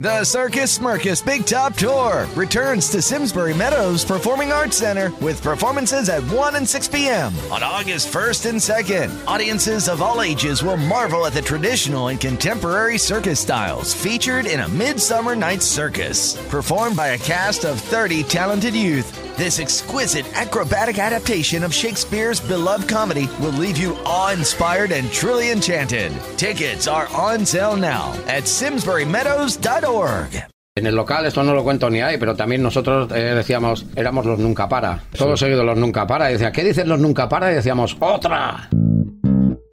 The Circus Smirkus Big Top Tour returns to Simsbury Meadows Performing Arts Center with performances at 1 and 6 p.m. on August 1st and 2nd. Audiences of all ages will marvel at the traditional and contemporary circus styles featured in a Midsummer Night's Circus, performed by a cast of 30 talented youth. This exquisite acrobatic adaptation of Shakespeare's beloved comedy will leave you awe-inspired and truly enchanted. Tickets are on sale now at simsburymeadows.org. En el local, esto no lo cuento ni ahí, pero también nosotros eh, decíamos, éramos los nunca para. Todos seguidos los nunca para. Y decía, ¿qué dicen los nunca para? Y decíamos, ¡otra!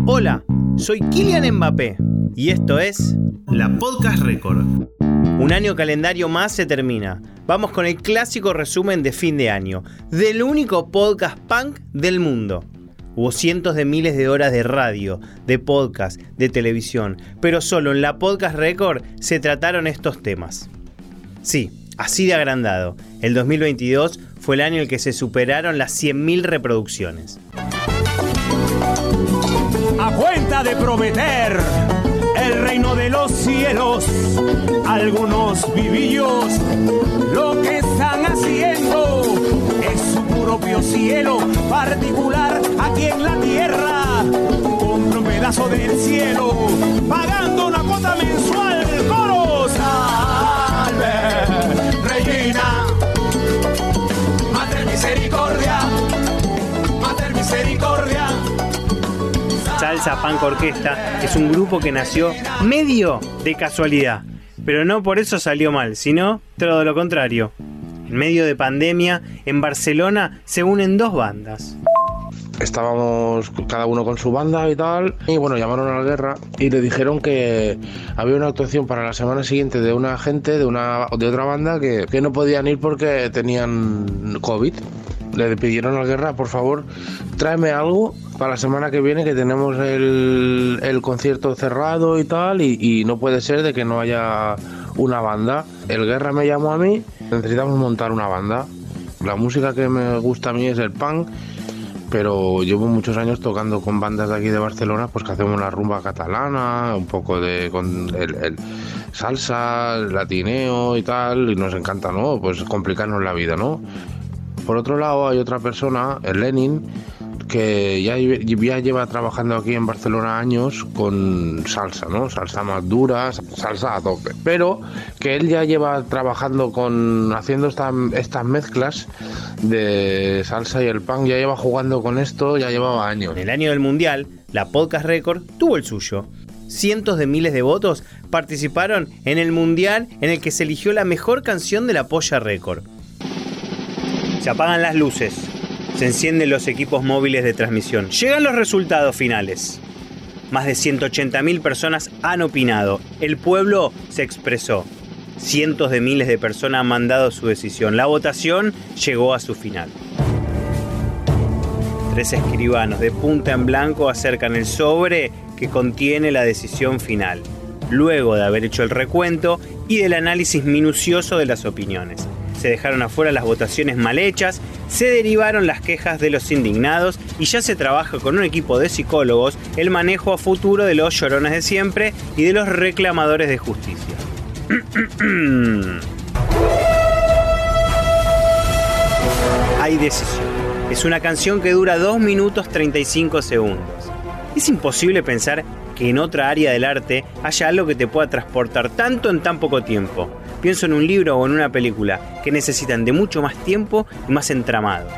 Hola, soy Kylian Mbappé y esto es La Podcast Record. Un año calendario más se termina. Vamos con el clásico resumen de fin de año, del único podcast punk del mundo. Hubo cientos de miles de horas de radio, de podcast, de televisión, pero solo en la Podcast Record se trataron estos temas. Sí, así de agrandado, el 2022 fue el año en el que se superaron las 100.000 reproducciones. A cuenta de prometer el reino de los cielos, algunos vivillos lo que están haciendo es su propio cielo particular aquí en la tierra. Compra un pedazo del cielo pagando una cuota mensual. ¡Coro! Salve, Regina, Mater Misericordia, Mater Misericordia. Salsa Punk Orquesta es un grupo que nació medio de casualidad, pero no por eso salió mal, sino todo lo contrario. En medio de pandemia, en Barcelona se unen dos bandas. estábamos cada uno con su banda y tal. Y bueno, llamaron a la guerra y le dijeron que había una actuación para la semana siguiente de una gente de, una, de otra banda que, que no podían ir porque tenían COVID. Le pidieron a guerra, por favor, tráeme algo para la semana que viene que tenemos el, el concierto cerrado y tal y, no puede ser de que no haya una banda. El guerra me llamó a mí, necesitamos montar una banda. La música que me gusta a mí es el punk pero llevo muchos años tocando con bandas de aquí de Barcelona, pues que hacemos la rumba catalana, un poco de con el, salsa, latineo y tal, y nos encanta, ¿no? Pues complicarnos la vida, ¿no? Por otro lado hay otra persona, el Lenin, que ya, lleva trabajando aquí en Barcelona años con salsa, ¿no? Salsa más dura, salsa a tope. Pero que él ya lleva trabajando con, haciendo esta- estas mezclas de salsa y el punk, ya lleva jugando con esto, ya llevaba años. En el año del Mundial, la Podcast Record tuvo el suyo. Cientos de miles de votos participaron en el Mundial en el que se eligió la mejor canción de la Polla Record. Se apagan las luces, se encienden los equipos móviles de transmisión, llegan los resultados finales. Más de 180.000 personas han opinado, el pueblo se expresó. Cientos de miles de personas han mandado su decisión. La votación llegó a su final. Tres escribanos de punta en blanco acercan el sobre que contiene la decisión final, luego de haber hecho el recuento y del análisis minucioso de las opiniones. Se dejaron afuera las votaciones mal hechas, se derivaron las quejas de los indignados y ya se trabaja con un equipo de psicólogos el manejo a futuro de los llorones de siempre y de los reclamadores de justicia. Hay decisión. Es una canción que dura 2 minutos 35 segundos. Es imposible pensar que en otra área del arte haya algo que te pueda transportar tanto en tan poco tiempo. Pienso en un libro o en una película que necesitan de mucho más tiempo y más entramado.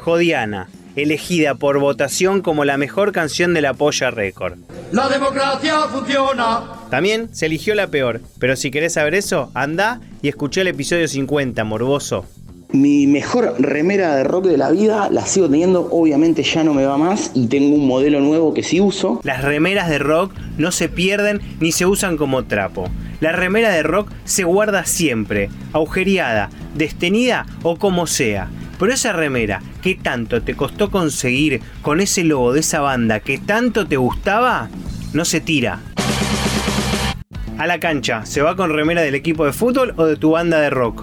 Jodiana, elegida por votación como la mejor canción de la Polla Record. La democracia funciona. También se eligió la peor, pero si querés saber eso, anda y escuché el episodio 50, morboso. Mi mejor remera de rock de la vida la sigo teniendo, obviamente ya no me va más y tengo un modelo nuevo que sí uso. Las remeras de rock no se pierden ni se usan como trapo. La remera de rock se guarda siempre, agujereada, destenida o como sea. Pero esa remera que tanto te costó conseguir con ese logo de esa banda que tanto te gustaba, no se tira. A la cancha, ¿se va con remera del equipo de fútbol o de tu banda de rock?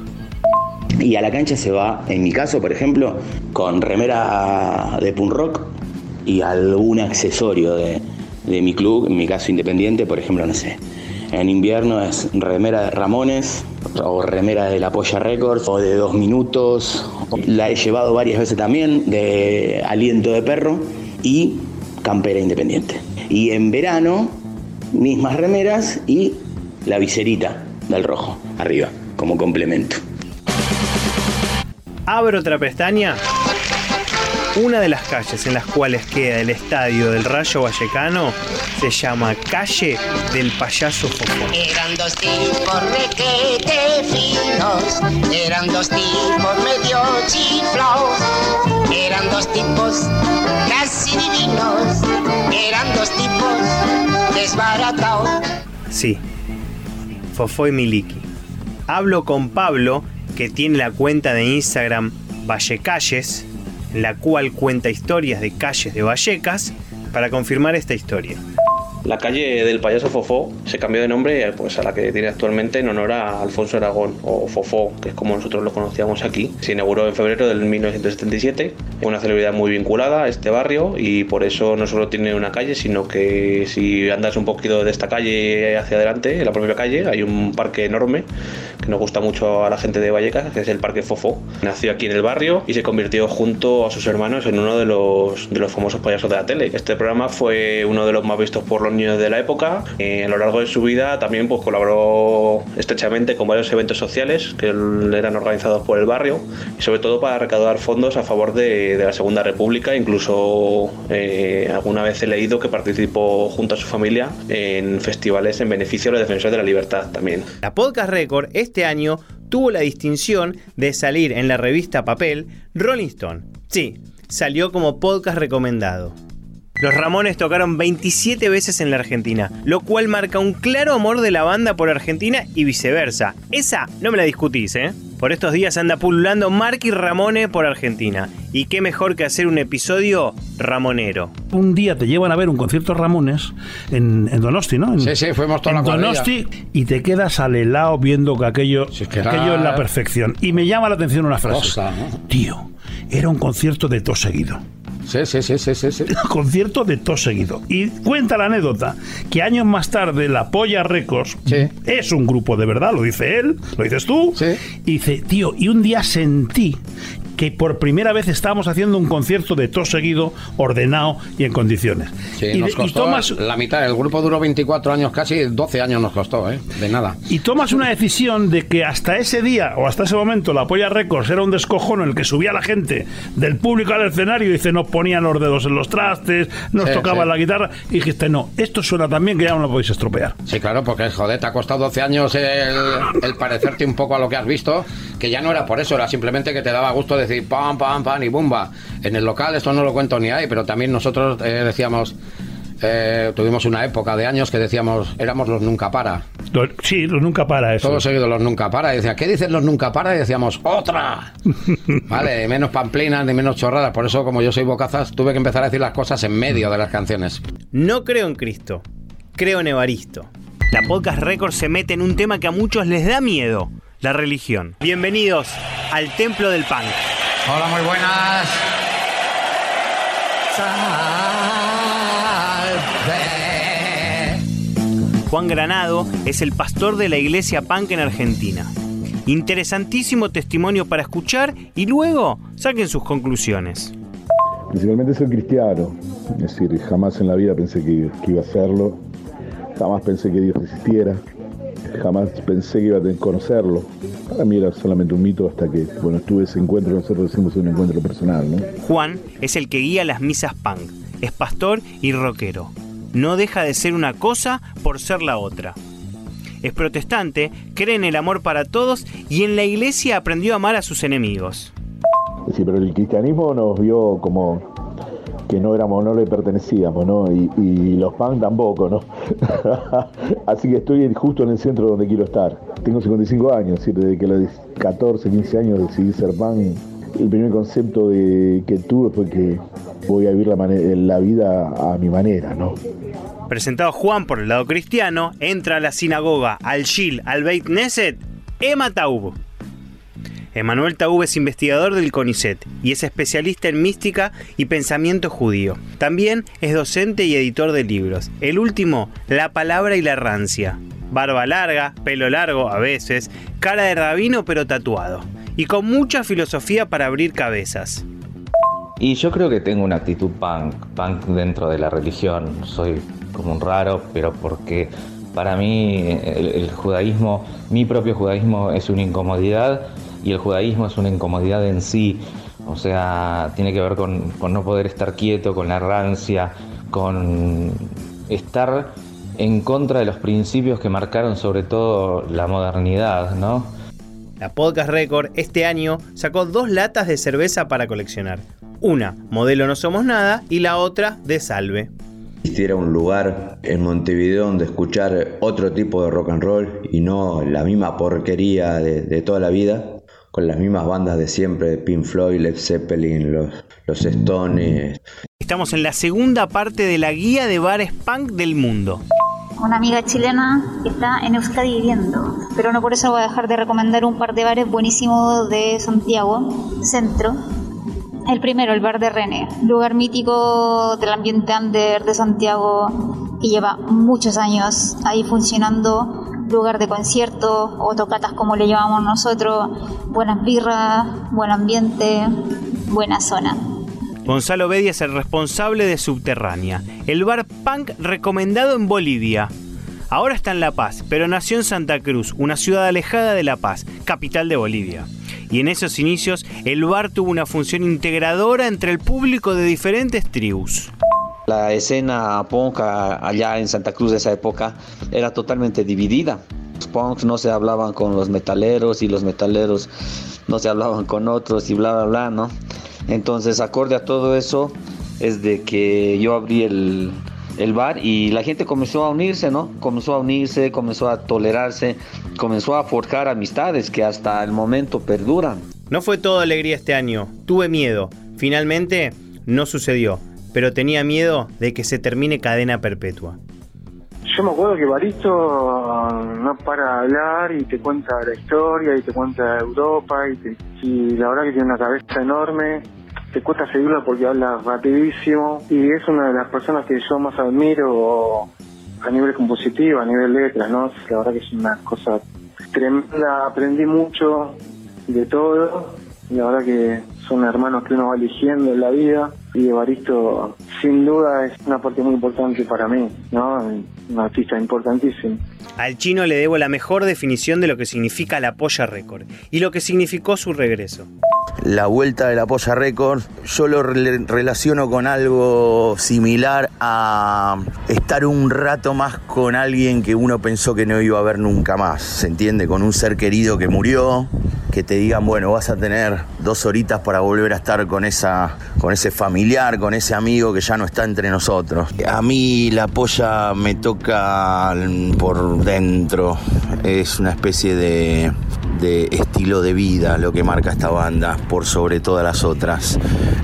Y a la cancha se va, en mi caso, por ejemplo, con remera de punk rock y algún accesorio de, de mi club, en mi caso independiente, por ejemplo, no sé, En invierno es remera de Ramones o remera de La Polla Records o de dos minutos. La he llevado varias veces también de aliento de perro y campera independiente. Y en verano, mismas remeras y la viserita del rojo arriba como complemento. Abro otra pestaña. Una de las calles en las cuales queda el estadio del Rayo Vallecano se llama Calle del Payaso Fofó. Eran dos tipos requete finos, eran dos tipos medio chiflaos, eran dos tipos casi divinos, eran dos tipos desbaratados. Sí, Fofó y Miliki. Hablo con Pablo, que tiene la cuenta de Instagram Vallecalles, la cual cuenta historias de calles de Vallecas, para confirmar esta historia. La calle del payaso Fofó se cambió de nombre pues, a la que tiene actualmente en honor a Alfonso Aragón, o Fofó, que es como nosotros lo conocíamos aquí. Se inauguró en febrero del 1977, una celebridad muy vinculada a este barrio y por eso no solo tiene una calle, sino que si andas un poquito de esta calle hacia adelante, en la propia calle, hay un parque enorme que nos gusta mucho a la gente de Vallecas, que es el Parque Fofó. Nació aquí en el barrio y se convirtió junto a sus hermanos en uno de los, de los famosos payasos de la tele. Este programa fue uno de los más vistos por los niños de la época. Eh, a lo largo de su vida también pues, colaboró estrechamente con varios eventos sociales que eran organizados por el barrio y sobre todo para recaudar fondos a favor de, de la Segunda República. Incluso eh, alguna vez he leído que participó junto a su familia en festivales en beneficio de los defensores de la libertad también. La Podcast Record este año tuvo la distinción de salir en la revista papel Rolling Stone. Sí, salió como podcast recomendado. Los Ramones tocaron 27 veces en la Argentina, lo cual marca un claro amor de la banda por Argentina y viceversa. Esa no me la discutís, ¿eh? Por estos días anda pululando Mark y Ramone por Argentina. Y qué mejor que hacer un episodio ramonero. Un día te llevan a ver un concierto Ramones en, en Donosti, ¿no? En, Sí, sí, fuimos toda en la cuadrilla. Donosti y te quedas al helado viendo que aquello, Si es que era- aquello es la perfección. Y me llama la atención una frase. Cosa, ¿no? Tío, era un concierto de todo seguido. Sí, sí, sí, sí, sí, sí. concierto de todo seguido. Y cuenta la anécdota que años más tarde la Polla Records es un grupo de verdad, lo dice él, lo dices tú. Y dice, tío, y un día sentí que por primera vez estábamos haciendo un concierto de todo seguido, ordenado y en condiciones. Sí, y, nos de- y costó tomas, la mitad. El grupo duró 24 años, casi 12 años nos costó, ¿eh? De nada. y tomas una decisión de que hasta ese día o hasta ese momento la Polla Records era un descojón en el que subía la gente del público al escenario y dice nos ponían los dedos en los trastes, nos Sí, tocaban sí. la guitarra y dijiste no, esto suena tan bien que ya no lo podéis estropear. Sí, claro, porque joder, te ha costado 12 años el, el parecerte un poco a lo que has visto, que ya no era por eso, era simplemente que te daba gusto decir pam, pam, pam y bumba. En el local esto no lo cuento ni ahí, pero también nosotros eh, decíamos, eh, tuvimos una época de años que decíamos, éramos los nunca para. Sí, lo nunca para eso. Todo seguido los nunca para. Y decía, ¿qué dicen los nunca para? Y decíamos, ¡otra! Vale, menos pamplinas ni menos chorradas. Por eso, como yo soy bocazas, tuve que empezar a decir las cosas en medio de las canciones. No creo en Cristo, creo en Evaristo. La Podcast Record se mete en un tema que a muchos les da miedo, la religión. Bienvenidos al Templo del Punk. Hola, muy buenas. Juan Granado es el pastor de la iglesia punk en Argentina. Interesantísimo testimonio para escuchar y luego saquen sus conclusiones. Principalmente soy cristiano, es decir, jamás en la vida pensé que, que iba a hacerlo, jamás pensé que Dios existiera, jamás pensé que iba a tener- conocerlo. Para mí era solamente un mito hasta que, bueno, tuve ese encuentro, nosotros decimos un encuentro personal, ¿no? Juan es el que guía las misas punk, es pastor y rockero. No deja de ser una cosa por ser la otra. Es protestante, cree en el amor para todos y en la iglesia aprendió a amar a sus enemigos. Decir, pero el cristianismo nos vio como que no éramos, no le pertenecíamos, ¿no? Y, los punk tampoco, ¿no? Así que estoy justo en el centro donde quiero estar. Tengo 55 años, decir, desde que los 14, 15 años decidí ser punk. El primer concepto de, que tuve fue que voy a vivir la, vida a mi manera, ¿no? Presentado Juan por el lado cristiano, entra a la sinagoga, al Shil, al Beit Knesset, Emma Taub. Emanuel Taub es investigador del CONICET y es especialista en mística y pensamiento judío. También es docente y editor de libros. El último, La palabra y la rancia. barba larga, pelo largo a veces, cara de rabino pero tatuado, y con mucha filosofía para abrir cabezas. Y yo creo que tengo una actitud punk, punk dentro de la religión. Soy como un raro, pero porque para mí el, el judaísmo, mi propio judaísmo es una incomodidad y el judaísmo es una incomodidad en sí. O sea, tiene que ver con, con no poder estar quieto, con la rancia, con estar en contra de los principios que marcaron sobre todo la modernidad, ¿no? La Podcast Record este año sacó dos latas de cerveza para coleccionar. Una, modelo No Somos Nada, y la otra, de Salve. Quisiera un lugar en Montevideo donde escuchar otro tipo de rock and roll y no la misma porquería de, de toda la vida, con las mismas bandas de siempre, Pink Floyd, Led Zeppelin, los, los Stones. Estamos en la segunda parte de la guía de bares punk del mundo. Una amiga chilena que está en Euskadi viviendo, pero no por eso voy a dejar de recomendar un par de bares buenísimos de Santiago, centro, el primero, el bar de René, lugar mítico del ambiente under de Santiago que lleva muchos años ahí funcionando, lugar de concierto o tocatas como le llamamos nosotros, buenas birras, buen ambiente, buena zona. Gonzalo Bedia es el responsable de Subterránea, el bar punk recomendado en Bolivia. Ahora está en La Paz, pero nació en Santa Cruz, una ciudad alejada de La Paz, capital de Bolivia y en esos inicios el bar tuvo una función integradora entre el público de diferentes tribus. La escena punk allá en Santa Cruz de esa época era totalmente dividida. Los punks no se hablaban con los metaleros y los metaleros no se hablaban con otros y bla, bla, bla, ¿no? Entonces, acorde a todo eso, es de que yo abrí el, el bar y la gente comenzó a unirse, ¿no? Comenzó a unirse, comenzó a tolerarse, comenzó a forjar amistades que hasta el momento perduran. No fue todo alegría este año, tuve miedo. Finalmente no sucedió, pero tenía miedo de que se termine cadena perpetua. Yo me acuerdo que Baristo no para de hablar y te cuenta la historia y te cuenta Europa y, te, y la verdad que tiene una cabeza enorme te cuesta seguirlo porque habla rapidísimo y es una de las personas que yo más admiro a nivel compositivo, a nivel letras, ¿no? La verdad que es una cosa tremenda, aprendí mucho de todo y la verdad que son hermanos que uno va eligiendo en la vida y Evaristo sin duda es una parte muy importante para mí, ¿no? Un artista importantísimo. Al chino le debo la mejor definición de lo que significa la Polla Record y lo que significó su regreso. La vuelta de la Polla Record, yo lo re relaciono con algo similar a estar un rato más con alguien que uno pensó que no iba a ver nunca más, ¿se entiende? Con un ser querido que murió, que te digan, bueno, vas a tener dos horitas para volver a estar con, esa, con ese familiar, con ese amigo que ya no está entre nosotros. A mí la polla me toca por dentro, es una especie de, de estilo de vida lo que marca esta banda, por sobre todas las otras.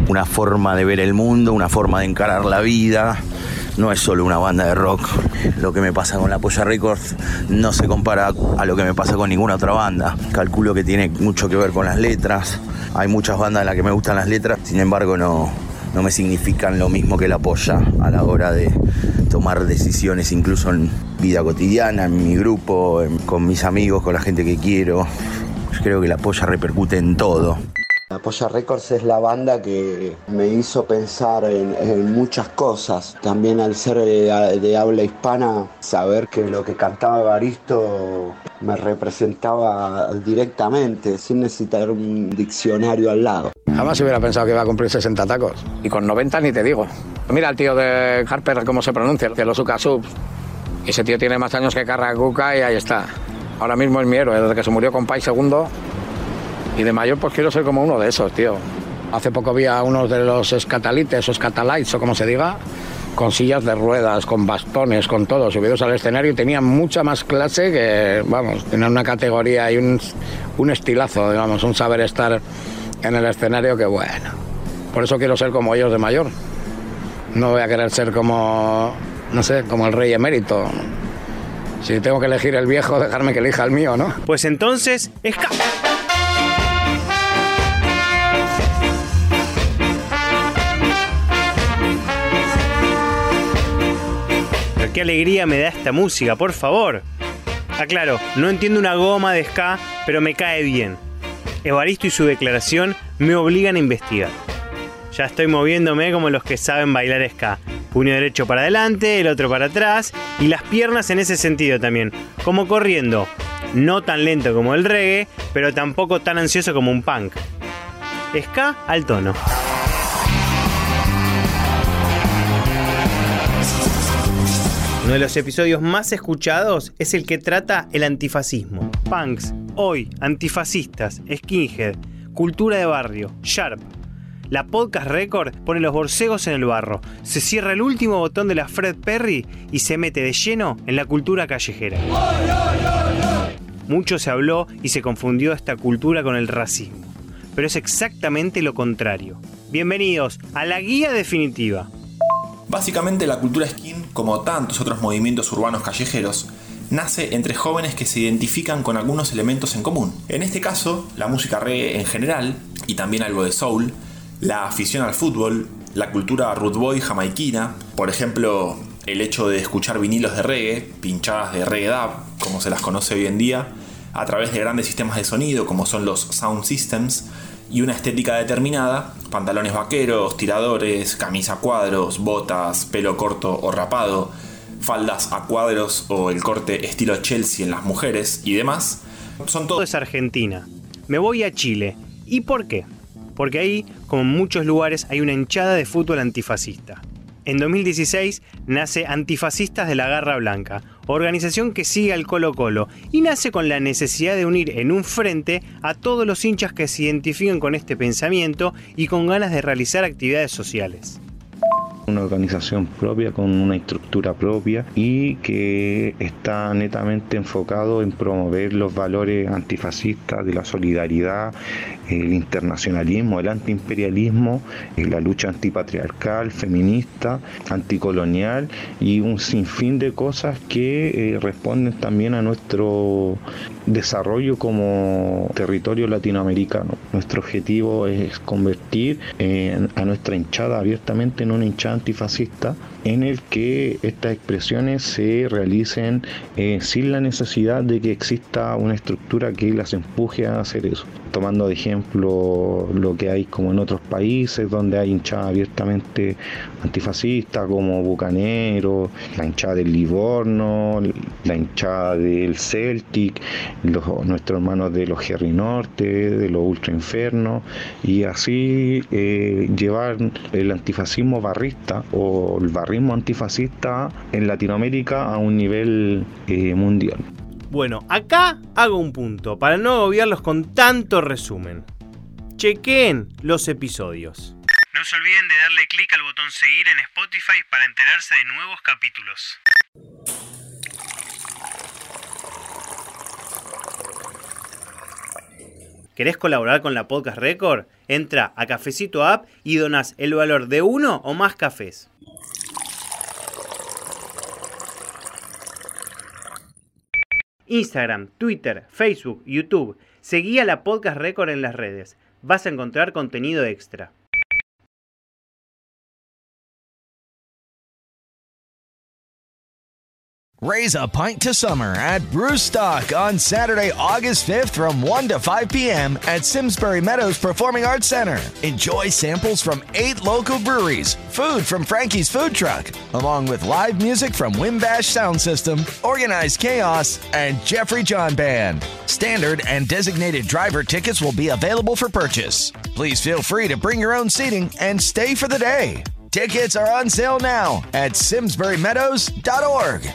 Una forma de ver el mundo, una forma de encarar la vida no es solo una banda de rock. Lo que me pasa con la Polla Records no se compara a lo que me pasa con ninguna otra banda. Calculo que tiene mucho que ver con las letras. Hay muchas bandas en las que me gustan las letras, sin embargo no, no me significan lo mismo que la Polla a la hora de tomar decisiones incluso en vida cotidiana, en mi grupo, con mis amigos, con la gente que quiero. Creo que la Polla repercute en todo. La Polla Records es la banda que me hizo pensar en, en muchas cosas. También al ser de, de, habla hispana, saber que lo que cantaba Baristo me representaba directamente, sin necesitar un diccionario al lado. Jamás hubiera pensado que iba a cumplir 60 tacos. Y con 90 ni te digo. Mira el tío de Harper, cómo se pronuncia, de los Uka Subs. Ese tío tiene más años que Carracuca y ahí está. Ahora mismo es mi héroe, desde que se murió con Pai segundo y de mayor pues quiero ser como uno de esos, tío. Hace poco vi a unos de los escatalites o escatalites o como se diga, con sillas de ruedas, con bastones, con todo, subidos al escenario y tenían mucha más clase que, vamos, tenían una categoría y un, un estilazo, digamos, un saber estar en el escenario que bueno. Por eso quiero ser como ellos de mayor. No voy a querer ser como, no sé, como el rey emérito. Si tengo que elegir el viejo, dejarme que elija el mío, ¿no? Pues entonces, escapa. Qué alegría me da esta música, por favor. Aclaro, no entiendo una goma de ska, pero me cae bien. Evaristo y su declaración me obligan a investigar. Ya estoy moviéndome como los que saben bailar ska. Puño derecho para adelante, el otro para atrás y las piernas en ese sentido también, como corriendo. No tan lento como el reggae, pero tampoco tan ansioso como un punk. Ska al tono. Uno de los episodios más escuchados es el que trata el antifascismo. Punks, hoy, antifascistas, skinhead, cultura de barrio, sharp. La podcast record pone los borcegos en el barro, se cierra el último botón de la Fred Perry y se mete de lleno en la cultura callejera. Mucho se habló y se confundió esta cultura con el racismo, pero es exactamente lo contrario. Bienvenidos a la guía definitiva. Básicamente la cultura skin, como tantos otros movimientos urbanos callejeros, nace entre jóvenes que se identifican con algunos elementos en común. En este caso, la música reggae en general, y también algo de soul, la afición al fútbol, la cultura root boy jamaiquina, por ejemplo, el hecho de escuchar vinilos de reggae, pinchadas de reggae dub, como se las conoce hoy en día, a través de grandes sistemas de sonido como son los sound systems, y una estética determinada, pantalones vaqueros, tiradores, camisa a cuadros, botas, pelo corto o rapado, faldas a cuadros o el corte estilo Chelsea en las mujeres y demás, son todo... es Argentina. Me voy a Chile. ¿Y por qué? Porque ahí, como en muchos lugares, hay una hinchada de fútbol antifascista. En 2016 nace Antifascistas de la Garra Blanca, organización que sigue al Colo Colo y nace con la necesidad de unir en un frente a todos los hinchas que se identifican con este pensamiento y con ganas de realizar actividades sociales una organización propia con una estructura propia y que está netamente enfocado en promover los valores antifascistas de la solidaridad, el internacionalismo, el antiimperialismo, eh, la lucha antipatriarcal, feminista, anticolonial y un sinfín de cosas que eh, responden también a nuestro desarrollo como territorio latinoamericano. Nuestro objetivo es convertir a nuestra hinchada abiertamente en una hinchada antifascista en el que estas expresiones se realicen eh, sin la necesidad de que exista una estructura que las empuje a hacer eso. Tomando de ejemplo lo que hay como en otros países donde hay hinchada abiertamente antifascista como Bucanero, la hinchada del Livorno, la hinchada del Celtic, los, nuestros hermanos de los Jerry Norte, de los Ultra Inferno, y así eh, llevar el antifascismo barrista o el barrismo antifascista en Latinoamérica a un nivel eh, mundial. Bueno, acá hago un punto para no agobiarlos con tanto resumen. Chequen los episodios. No se olviden de darle clic al botón seguir en Spotify para enterarse de nuevos capítulos. ¿Querés colaborar con la Podcast Record? Entra a Cafecito App y donas el valor de uno o más cafés. Instagram, Twitter, Facebook, YouTube. Seguí a la Podcast Record en las redes. Vas a encontrar contenido extra. Raise a pint to summer at Brewstock on Saturday, August 5th from 1 to 5 p.m. at Simsbury Meadows Performing Arts Center. Enjoy samples from eight local breweries, food from Frankie's Food Truck, along with live music from Wimbash Sound System, Organized Chaos, and Jeffrey John Band. Standard and designated driver tickets will be available for purchase. Please feel free to bring your own seating and stay for the day. Tickets are on sale now at simsburymeadows.org.